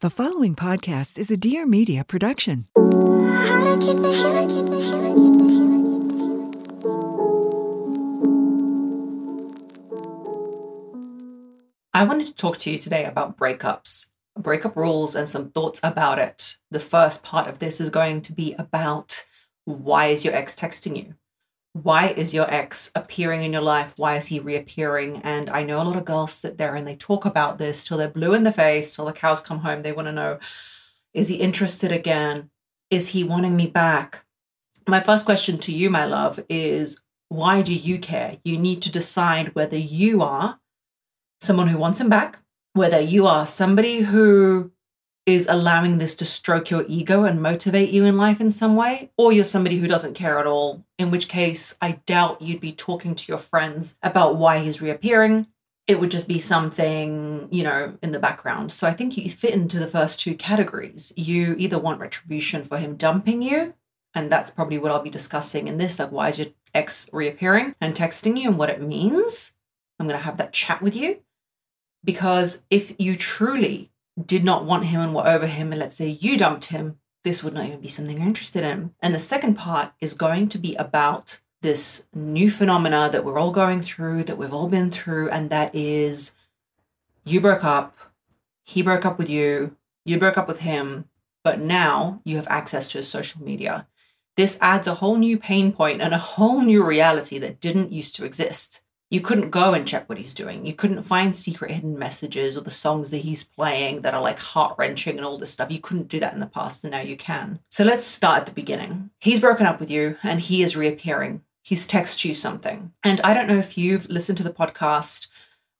The following podcast is a Dear Media production. I wanted to talk to you today about breakups, breakup rules, and some thoughts about it. The first part of this is going to be about why is your ex texting you? Why is your ex appearing in your life? Why is he reappearing? And I know a lot of girls sit there and they talk about this till they're blue in the face, till the cows come home. They want to know is he interested again? Is he wanting me back? My first question to you, my love, is why do you care? You need to decide whether you are someone who wants him back, whether you are somebody who is allowing this to stroke your ego and motivate you in life in some way, or you're somebody who doesn't care at all, in which case I doubt you'd be talking to your friends about why he's reappearing. It would just be something, you know, in the background. So I think you fit into the first two categories. You either want retribution for him dumping you, and that's probably what I'll be discussing in this like, why is your ex reappearing and texting you and what it means. I'm going to have that chat with you. Because if you truly did not want him and were over him, and let's say you dumped him, this would not even be something you're interested in. And the second part is going to be about this new phenomena that we're all going through, that we've all been through, and that is you broke up, he broke up with you, you broke up with him, but now you have access to his social media. This adds a whole new pain point and a whole new reality that didn't used to exist you couldn't go and check what he's doing. You couldn't find secret hidden messages or the songs that he's playing that are like heart wrenching and all this stuff. You couldn't do that in the past, and now you can. So let's start at the beginning. He's broken up with you and he is reappearing. He's texted you something. And I don't know if you've listened to the podcast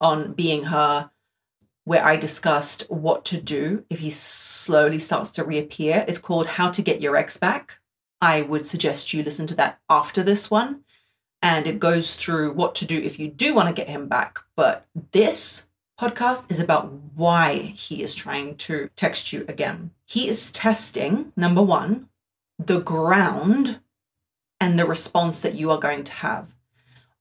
on Being Her where I discussed what to do if he slowly starts to reappear. It's called How to Get Your Ex Back. I would suggest you listen to that after this one and it goes through what to do if you do want to get him back. But this podcast is about why he is trying to text you again. He is testing, number one, the ground and the response that you are going to have.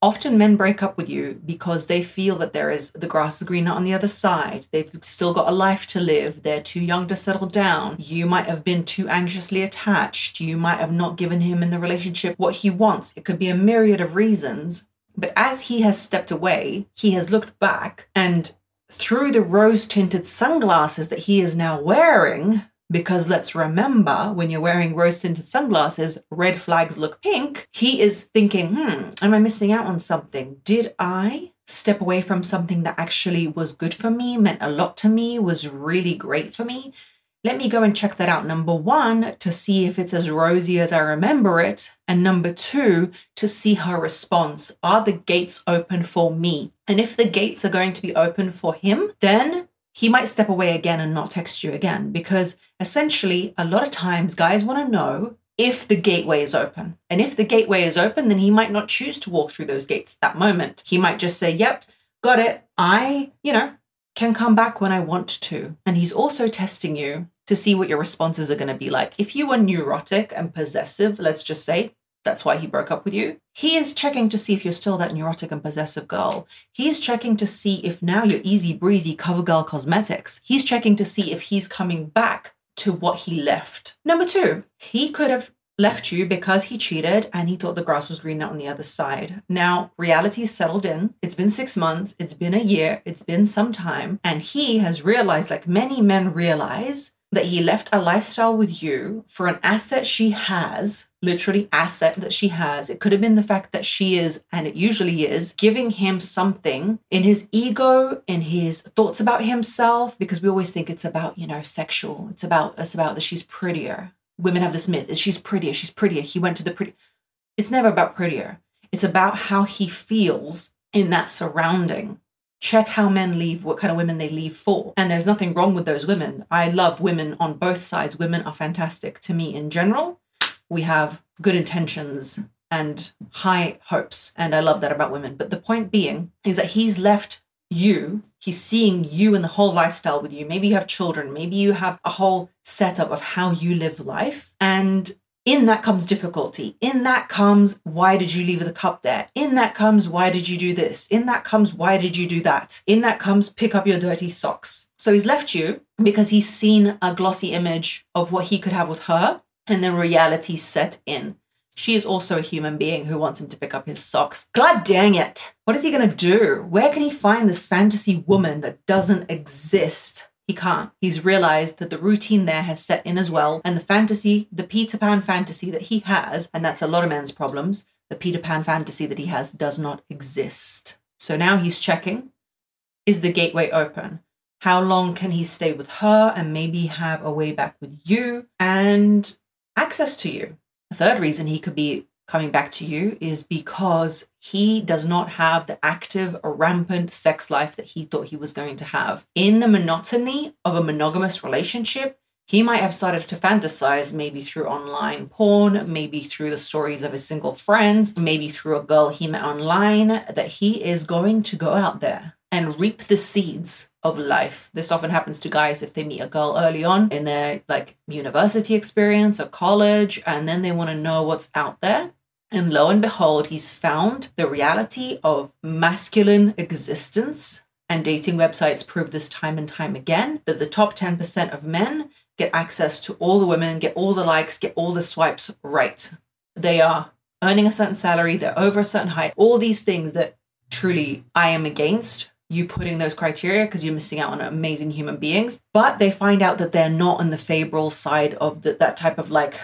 Often men break up with you because they feel that there is the grass is greener on the other side. They've still got a life to live. They're too young to settle down. You might have been too anxiously attached. You might have not given him in the relationship what he wants. It could be a myriad of reasons. But as he has stepped away, he has looked back and through the rose tinted sunglasses that he is now wearing, because let's remember, when you're wearing rose tinted sunglasses, red flags look pink. He is thinking, hmm, am I missing out on something? Did I step away from something that actually was good for me, meant a lot to me, was really great for me? Let me go and check that out. Number one, to see if it's as rosy as I remember it. And number two, to see her response. Are the gates open for me? And if the gates are going to be open for him, then he might step away again and not text you again because essentially, a lot of times guys want to know if the gateway is open. And if the gateway is open, then he might not choose to walk through those gates at that moment. He might just say, Yep, got it. I, you know, can come back when I want to. And he's also testing you to see what your responses are going to be like. If you are neurotic and possessive, let's just say, that's why he broke up with you. He is checking to see if you're still that neurotic and possessive girl. He is checking to see if now you're easy breezy cover girl cosmetics. He's checking to see if he's coming back to what he left. Number two, he could have left you because he cheated and he thought the grass was greener on the other side. Now, reality is settled in. It's been six months, it's been a year, it's been some time, and he has realized, like many men realize, that he left a lifestyle with you for an asset she has, literally asset that she has. It could have been the fact that she is, and it usually is, giving him something in his ego, in his thoughts about himself, because we always think it's about, you know, sexual. It's about it's about that she's prettier. Women have this myth, she's prettier, she's prettier. He went to the pretty. It's never about prettier. It's about how he feels in that surrounding check how men leave, what kind of women they leave for. And there's nothing wrong with those women. I love women on both sides. Women are fantastic to me in general. We have good intentions and high hopes. And I love that about women. But the point being is that he's left you, he's seeing you and the whole lifestyle with you. Maybe you have children, maybe you have a whole setup of how you live life. And in that comes difficulty. In that comes, why did you leave the cup there? In that comes, why did you do this? In that comes, why did you do that? In that comes, pick up your dirty socks. So he's left you because he's seen a glossy image of what he could have with her, and then reality set in. She is also a human being who wants him to pick up his socks. God dang it. What is he to do? Where can he find this fantasy woman that doesn't exist? He can't. He's realized that the routine there has set in as well. And the fantasy, the Peter Pan fantasy that he has, and that's a lot of men's problems, the Peter Pan fantasy that he has does not exist. So now he's checking is the gateway open? How long can he stay with her and maybe have a way back with you and access to you? A third reason he could be coming back to you is because he does not have the active, rampant sex life that he thought he was going to have. In the monotony of a monogamous relationship, he might have started to fantasize maybe through online porn, maybe through the stories of his single friends, maybe through a girl he met online, that he is going to go out there and reap the seeds of life. This often happens to guys if they meet a girl early on in their like university experience or college and then they want to know what's out there. And lo and behold, he's found the reality of masculine existence. And dating websites prove this time and time again that the top 10% of men get access to all the women, get all the likes, get all the swipes right. They are earning a certain salary, they're over a certain height, all these things that truly I am against you putting those criteria because you're missing out on amazing human beings. But they find out that they're not on the favorable side of the, that type of like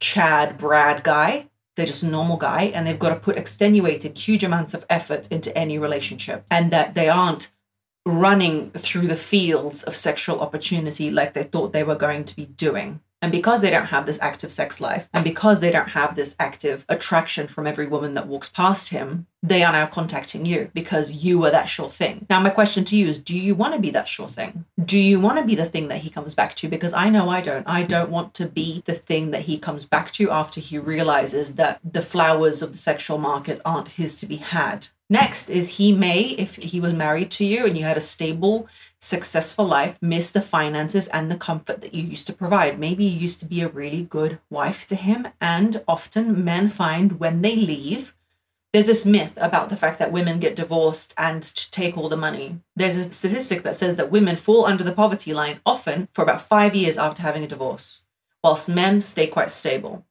Chad, Brad guy. They're just a normal guy and they've got to put extenuated huge amounts of effort into any relationship and that they aren't running through the fields of sexual opportunity like they thought they were going to be doing. And because they don't have this active sex life, and because they don't have this active attraction from every woman that walks past him, they are now contacting you because you are that sure thing. Now, my question to you is do you want to be that sure thing? Do you want to be the thing that he comes back to? Because I know I don't. I don't want to be the thing that he comes back to after he realizes that the flowers of the sexual market aren't his to be had. Next is he may, if he was married to you and you had a stable, successful life, miss the finances and the comfort that you used to provide. Maybe you used to be a really good wife to him. And often men find when they leave, there's this myth about the fact that women get divorced and take all the money. There's a statistic that says that women fall under the poverty line often for about five years after having a divorce, whilst men stay quite stable.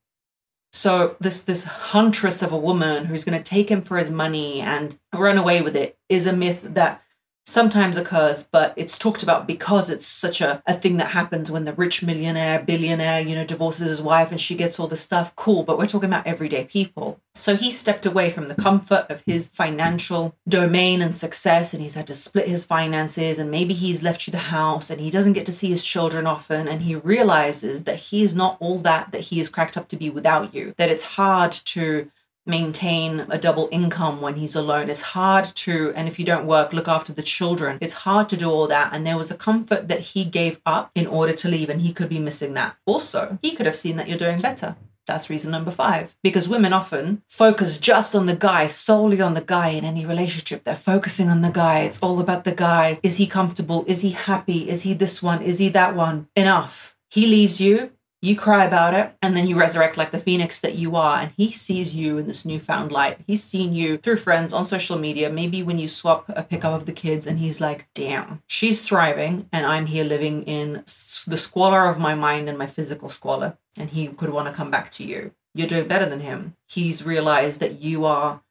So this this huntress of a woman who's going to take him for his money and run away with it is a myth that sometimes occurs, but it's talked about because it's such a, a thing that happens when the rich millionaire, billionaire, you know, divorces his wife and she gets all the stuff. Cool, but we're talking about everyday people. So he stepped away from the comfort of his financial domain and success, and he's had to split his finances, and maybe he's left you the house and he doesn't get to see his children often, and he realizes that he is not all that that he is cracked up to be without you, that it's hard to maintain a double income when he's alone. It's hard to, and if you don't work, look after the children. It's hard to do all that. And there was a comfort that he gave up in order to leave, and he could be missing that. Also, he could have seen that you're doing better. That's reason number five. Because women often focus just on the guy, solely on the guy in any relationship. They're focusing on the guy. It's all about the guy. Is he comfortable? Is he happy? Is he this one? Is he that one? Enough. He leaves you you cry about it and then you resurrect like the phoenix that you are and he sees you in this newfound light. He's seen you through friends on social media. Maybe when you swap a pickup of the kids and he's like damn she's thriving and i'm here living in the squalor of my mind and my physical squalor and he could want to come back to you. You're doing better than him. He's realized that you are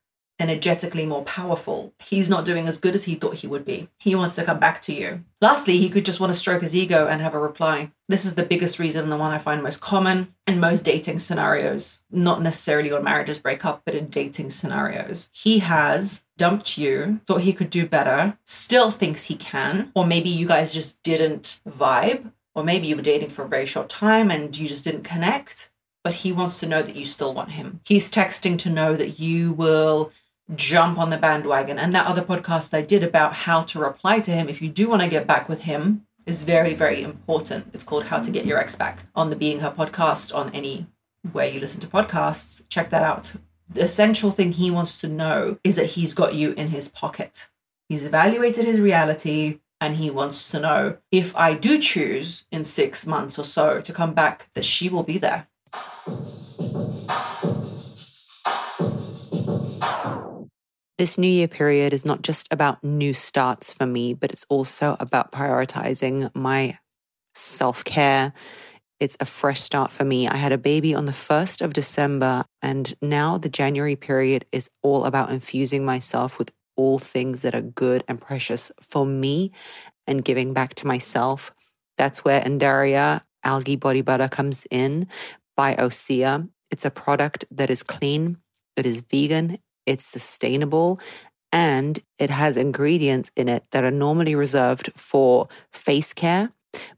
energetically more powerful. He's not doing as good as he thought he would be. He wants to come back to you. Lastly, he could just want to stroke his ego and have a reply. This is the biggest reason, the one I find most common in most dating scenarios, not necessarily when marriages break up, but in dating scenarios. He has dumped you, thought he could do better, still thinks he can, or maybe you guys just didn't vibe, or maybe you were dating for a very short time and you just didn't connect but he wants to know that you still want him. He's texting to know that you will jump on the bandwagon. And that other podcast I did about how to reply to him if you do want to get back with him is very, very important. It's called How to Get Your Ex Back on the Being Her podcast on any where you listen to podcasts. Check that out. The essential thing he wants to know is that he's got you in his pocket. He's evaluated his reality and he wants to know if I do choose in six months or so to come back, that she will be there. This new year period is not just about new starts for me, but it's also about prioritizing my self care. It's a fresh start for me. I had a baby on the 1st of December, and now the January period is all about infusing myself with all things that are good and precious for me and giving back to myself. That's where Undaria algae body butter comes in by Osea. It's a product that is clean, it is vegan, it's sustainable, and it has ingredients in it that are normally reserved for face care.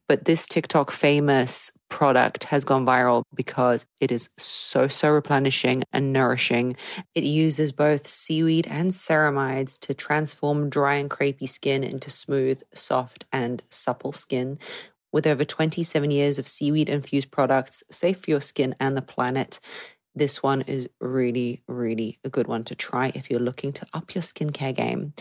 But this TikTok famous product has gone viral because it is so, so replenishing and nourishing. It uses both seaweed and ceramides to transform dry and crepey skin into smooth, soft, and supple skin. With over 27 years of seaweed infused products, safe for your skin and the planet, this one is really, really a good one to try if you're looking to up your skincare game.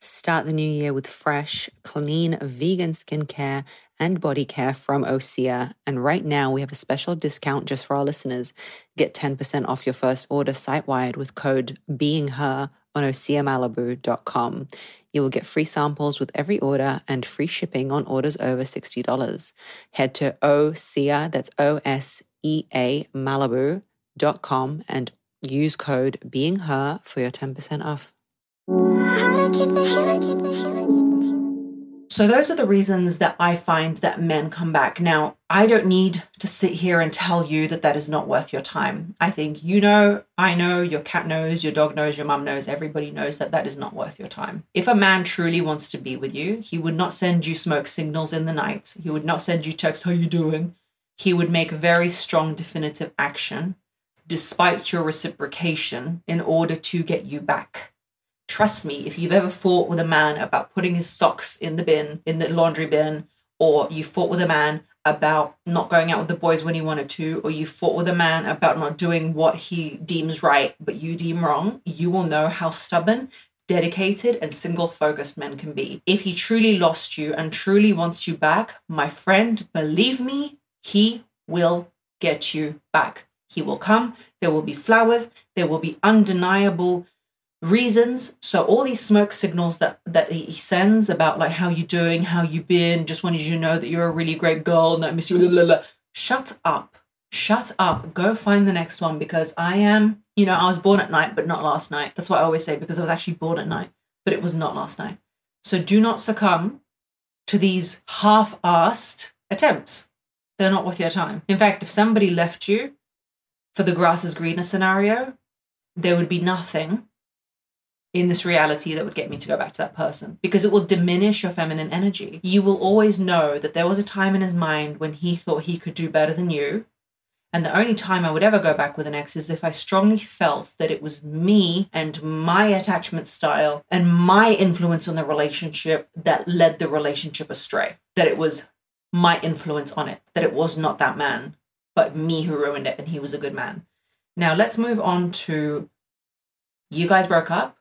Start the new year with fresh, clean, vegan skincare and body care from Osea. And right now, we have a special discount just for our listeners. Get 10% off your first order site wide with code BEINGHER on OseaMalibu.com. You will get free samples with every order and free shipping on orders over $60. Head to Osea, that's O S E A Malibu com and use code being her for your 10% off. So, those are the reasons that I find that men come back. Now, I don't need to sit here and tell you that that is not worth your time. I think you know, I know, your cat knows, your dog knows, your mum knows, everybody knows that that is not worth your time. If a man truly wants to be with you, he would not send you smoke signals in the night. He would not send you texts, How you doing? He would make very strong, definitive action despite your reciprocation in order to get you back. Trust me, if you've ever fought with a man about putting his socks in the bin, in the laundry bin, or you fought with a man about not going out with the boys when he wanted to, or you fought with a man about not doing what he deems right, but you deem wrong, you will know how stubborn, dedicated, and single focused men can be. If he truly lost you and truly wants you back, my friend, believe me, he will get you back. He will come, there will be flowers, there will be undeniable reasons. So all these smoke signals that that he sends about like how you doing, how you been, just wanted you to know that you're a really great girl and I miss you. Blah, blah, blah. Shut up. Shut up. Go find the next one because I am, you know, I was born at night, but not last night. That's what I always say because I was actually born at night, but it was not last night. So do not succumb to these half-assed attempts. They're not worth your time. In fact, if somebody left you for the grass is greener scenario, there would be nothing in this reality that would get me to go back to that person because it will diminish your feminine energy. You will always know that there was a time in his mind when he thought he could do better than you. And the only time I would ever go back with an ex is if I strongly felt that it was me and my attachment style and my influence on the relationship that led the relationship astray. That it was my influence on it, that it was not that man but me who ruined it, and he was a good man. Now let's move on to you guys broke up,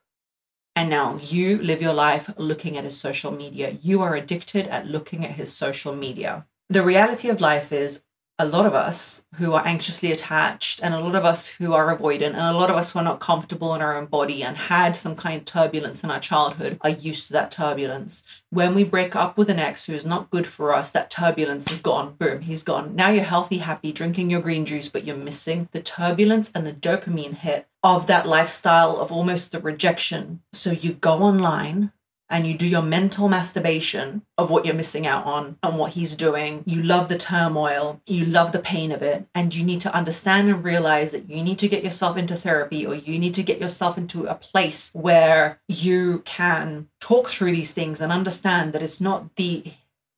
and now you live your life looking at his social media. You are addicted at looking at his social media. The reality of life is a lot of us who are anxiously attached and a lot of us who are avoidant and a lot of us who are not comfortable in our own body and had some kind of turbulence in our childhood are used to that turbulence. When we break up with an ex who is not good for us, that turbulence is gone. Boom, he's gone. Now you're healthy, happy, drinking your green juice, but you're missing the turbulence and the dopamine hit of that lifestyle of almost the rejection. So you go online and you do your mental masturbation of what you're missing out on and what he's doing. You love the turmoil, you love the pain of it, and you need to understand and realize that you need to get yourself into therapy or you need to get yourself into a place where you can talk through these things and understand that it's not the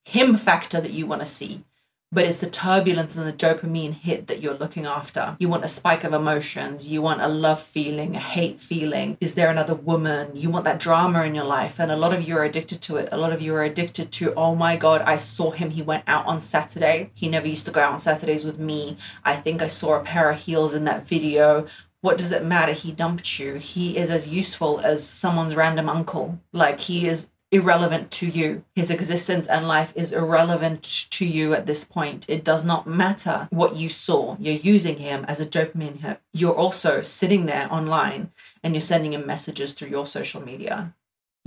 him factor that you want to see but it's the turbulence and the dopamine hit that you're looking after. You want a spike of emotions. You want a love feeling, a hate feeling. Is there another woman? You want that drama in your life. And a lot of you are addicted to it. A lot of you are addicted to, oh my God, I saw him. He went out on Saturday. He never used to go out on Saturdays with me. I think I saw a pair of heels in that video. What does it matter? He dumped you. He is as useful as someone's random uncle. Like he is irrelevant to you. His existence and life is irrelevant to you at this point. It does not matter what you saw. You're using him as a dopamine hit. You're also sitting there online and you're sending him messages through your social media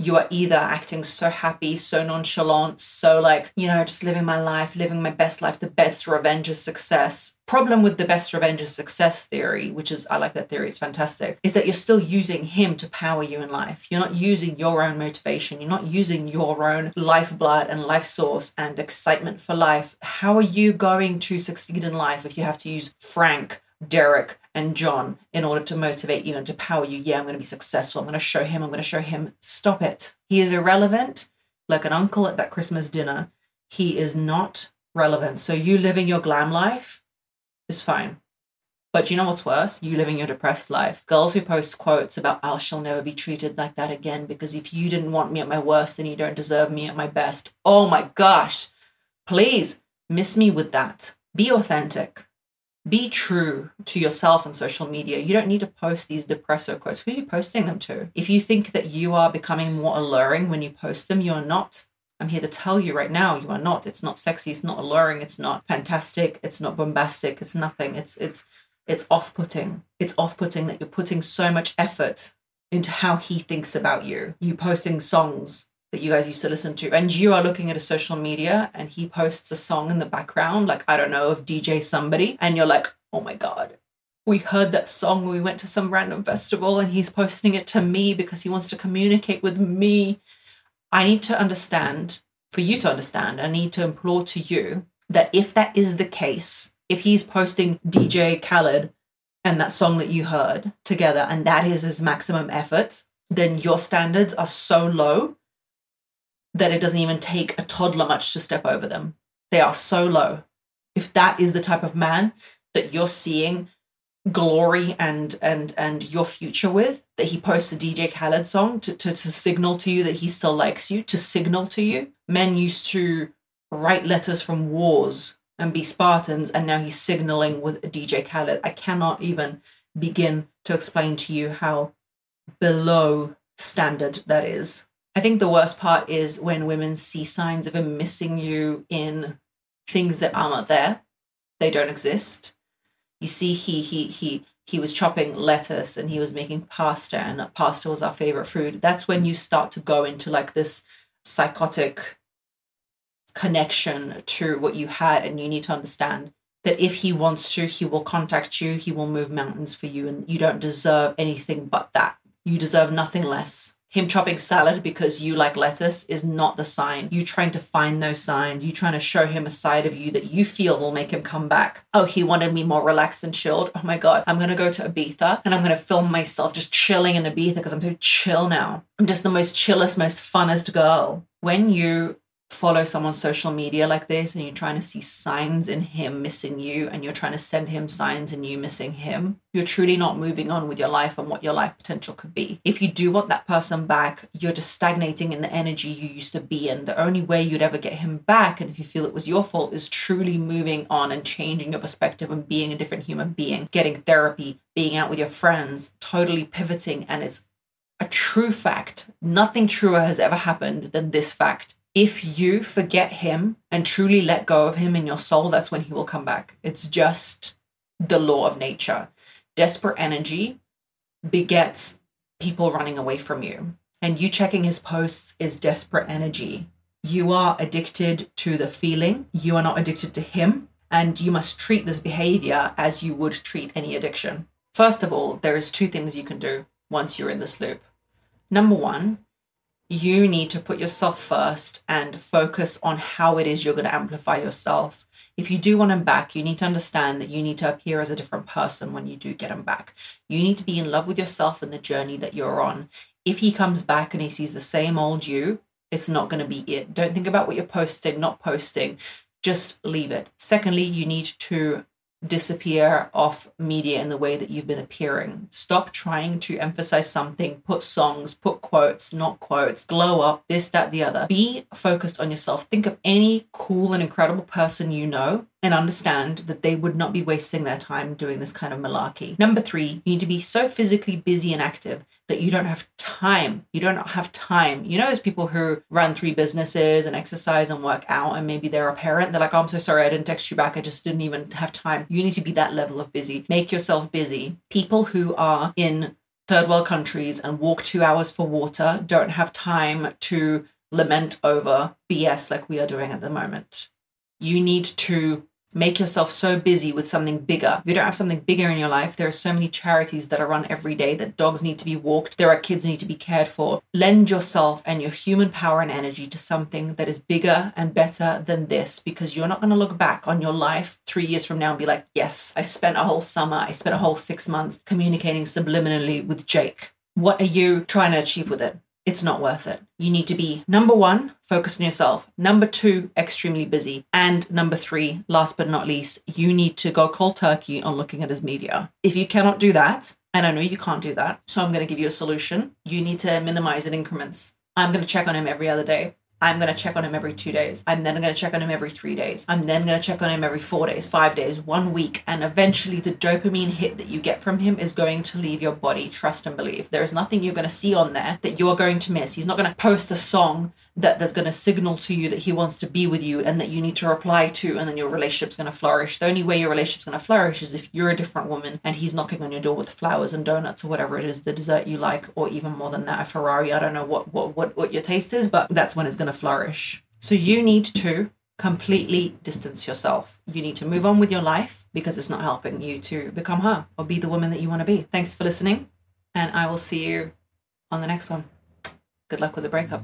you are either acting so happy, so nonchalant, so like, you know, just living my life, living my best life, the best revenge is success. Problem with the best revenge is success theory, which is, I like that theory, it's fantastic, is that you're still using him to power you in life. You're not using your own motivation. You're not using your own lifeblood and life source and excitement for life. How are you going to succeed in life if you have to use Frank, Derek, and John in order to motivate you and to power you. Yeah, I'm going to be successful. I'm going to show him. I'm going to show him. Stop it. He is irrelevant, like an uncle at that Christmas dinner. He is not relevant. So you living your glam life is fine. But you know what's worse? You living your depressed life. Girls who post quotes about, oh, she'll never be treated like that again because if you didn't want me at my worst, then you don't deserve me at my best. Oh my gosh. Please miss me with that. Be authentic be true to yourself on social media. You don't need to post these depresso quotes. Who are you posting them to? If you think that you are becoming more alluring when you post them, you're not. I'm here to tell you right now, you are not. It's not sexy. It's not alluring. It's not fantastic. It's not bombastic. It's nothing. It's it's it's off-putting. It's off-putting that you're putting so much effort into how he thinks about you. You posting songs that you guys used to listen to. And you are looking at a social media and he posts a song in the background like i don't know of dj somebody and you're like oh my god. We heard that song we went to some random festival and he's posting it to me because he wants to communicate with me. I need to understand for you to understand i need to implore to you that if that is the case if he's posting dj khaled and that song that you heard together and that is his maximum effort then your standards are so low that it doesn't even take a toddler much to step over them. They are so low. If that is the type of man that you're seeing glory and and and your future with, that he posts a DJ Khaled song to, to, to signal to you that he still likes you, to signal to you. Men used to write letters from wars and be Spartans, and now he's signaling with a DJ Khaled. I cannot even begin to explain to you how below standard that is. I think the worst part is when women see signs of him missing you in things that are not there. They don't exist. You see, he he he he was chopping lettuce and he was making pasta, and pasta was our favorite food. That's when you start to go into like this psychotic connection to what you had, and you need to understand that if he wants to, he will contact you, he will move mountains for you, and you don't deserve anything but that. You deserve nothing less him chopping salad because you like lettuce is not the sign. You trying to find those signs. You trying to show him a side of you that you feel will make him come back. Oh, he wanted me more relaxed and chilled. Oh my God. I'm going to go to Ibiza and I'm going to film myself just chilling in Ibiza because I'm so chill now. I'm just the most chillest, most funnest girl. When you follow someone's social media like this and you're trying to see signs in him missing you and you're trying to send him signs in you missing him, you're truly not moving on with your life and what your life potential could be. If you do want that person back, you're just stagnating in the energy you used to be in. The only way you'd ever get him back, and if you feel it was your fault, is truly moving on and changing your perspective and being a different human being, getting therapy, being out with your friends, totally pivoting. And it's a true fact. Nothing truer has ever happened than this fact if you forget him and truly let go of him in your soul, that's when he will come back. It's just the law of nature. Desperate energy begets people running away from you. And you checking his posts is desperate energy. You are addicted to the feeling, you are not addicted to him. And you must treat this behavior as you would treat any addiction. First of all, there is two things you can do once you're in this loop. Number one, you need to put yourself first and focus on how it is you're going to amplify yourself. If you do want him back, you need to understand that you need to appear as a different person when you do get him back. You need to be in love with yourself and the journey that you're on. If he comes back and he sees the same old you, it's not going to be it. Don't think about what you're posting, not posting. Just leave it. Secondly, you need to disappear off media in the way that you've been appearing. Stop trying to emphasize something, put songs, put quotes, not quotes, glow up, this, that, the other. Be focused on yourself. Think of any cool and incredible person you know and understand that they would not be wasting their time doing this kind of malarkey. Number three, you need to be so physically busy and active that you don't have time. You don't have time. You know, those people who run three businesses and exercise and work out, and maybe they're a parent. They're like, oh, I'm so sorry, I didn't text you back. I just didn't even have time. You need to be that level of busy. Make yourself busy. People who are in third world countries and walk two hours for water don't have time to lament over BS like we are doing at the moment. You need to make yourself so busy with something bigger. If you don't have something bigger in your life, there are so many charities that are run every day that dogs need to be walked, there are kids need to be cared for. Lend yourself and your human power and energy to something that is bigger and better than this because you're not going to look back on your life 3 years from now and be like, "Yes, I spent a whole summer, I spent a whole 6 months communicating subliminally with Jake." What are you trying to achieve with it? It's not worth it. You need to be number one, focus on yourself. Number two, extremely busy. And number three, last but not least, you need to go cold turkey on looking at his media. If you cannot do that, and I know you can't do that, so I'm going to give you a solution. You need to minimize in increments. I'm going to check on him every other day. I'm going to check on him every two days. I'm then going to check on him every three days. I'm then going to check on him every four days, five days, one week. And eventually, the dopamine hit that you get from him is going to leave your body. Trust and believe. There is nothing you're going to see on there that you're going to miss. He's not going to post a song that that's going to signal to you that he wants to be with you and that you need to reply to and then your relationship's going to flourish the only way your relationship's going to flourish is if you're a different woman and he's knocking on your door with flowers and donuts or whatever it is the dessert you like or even more than that a ferrari i don't know what what what, what your taste is but that's when it's going to flourish so you need to completely distance yourself. You need to move on with your life because it's not helping you to become her or be the woman that you want to be. Thanks for listening, and I will see you on the next one. Good luck with the breakup.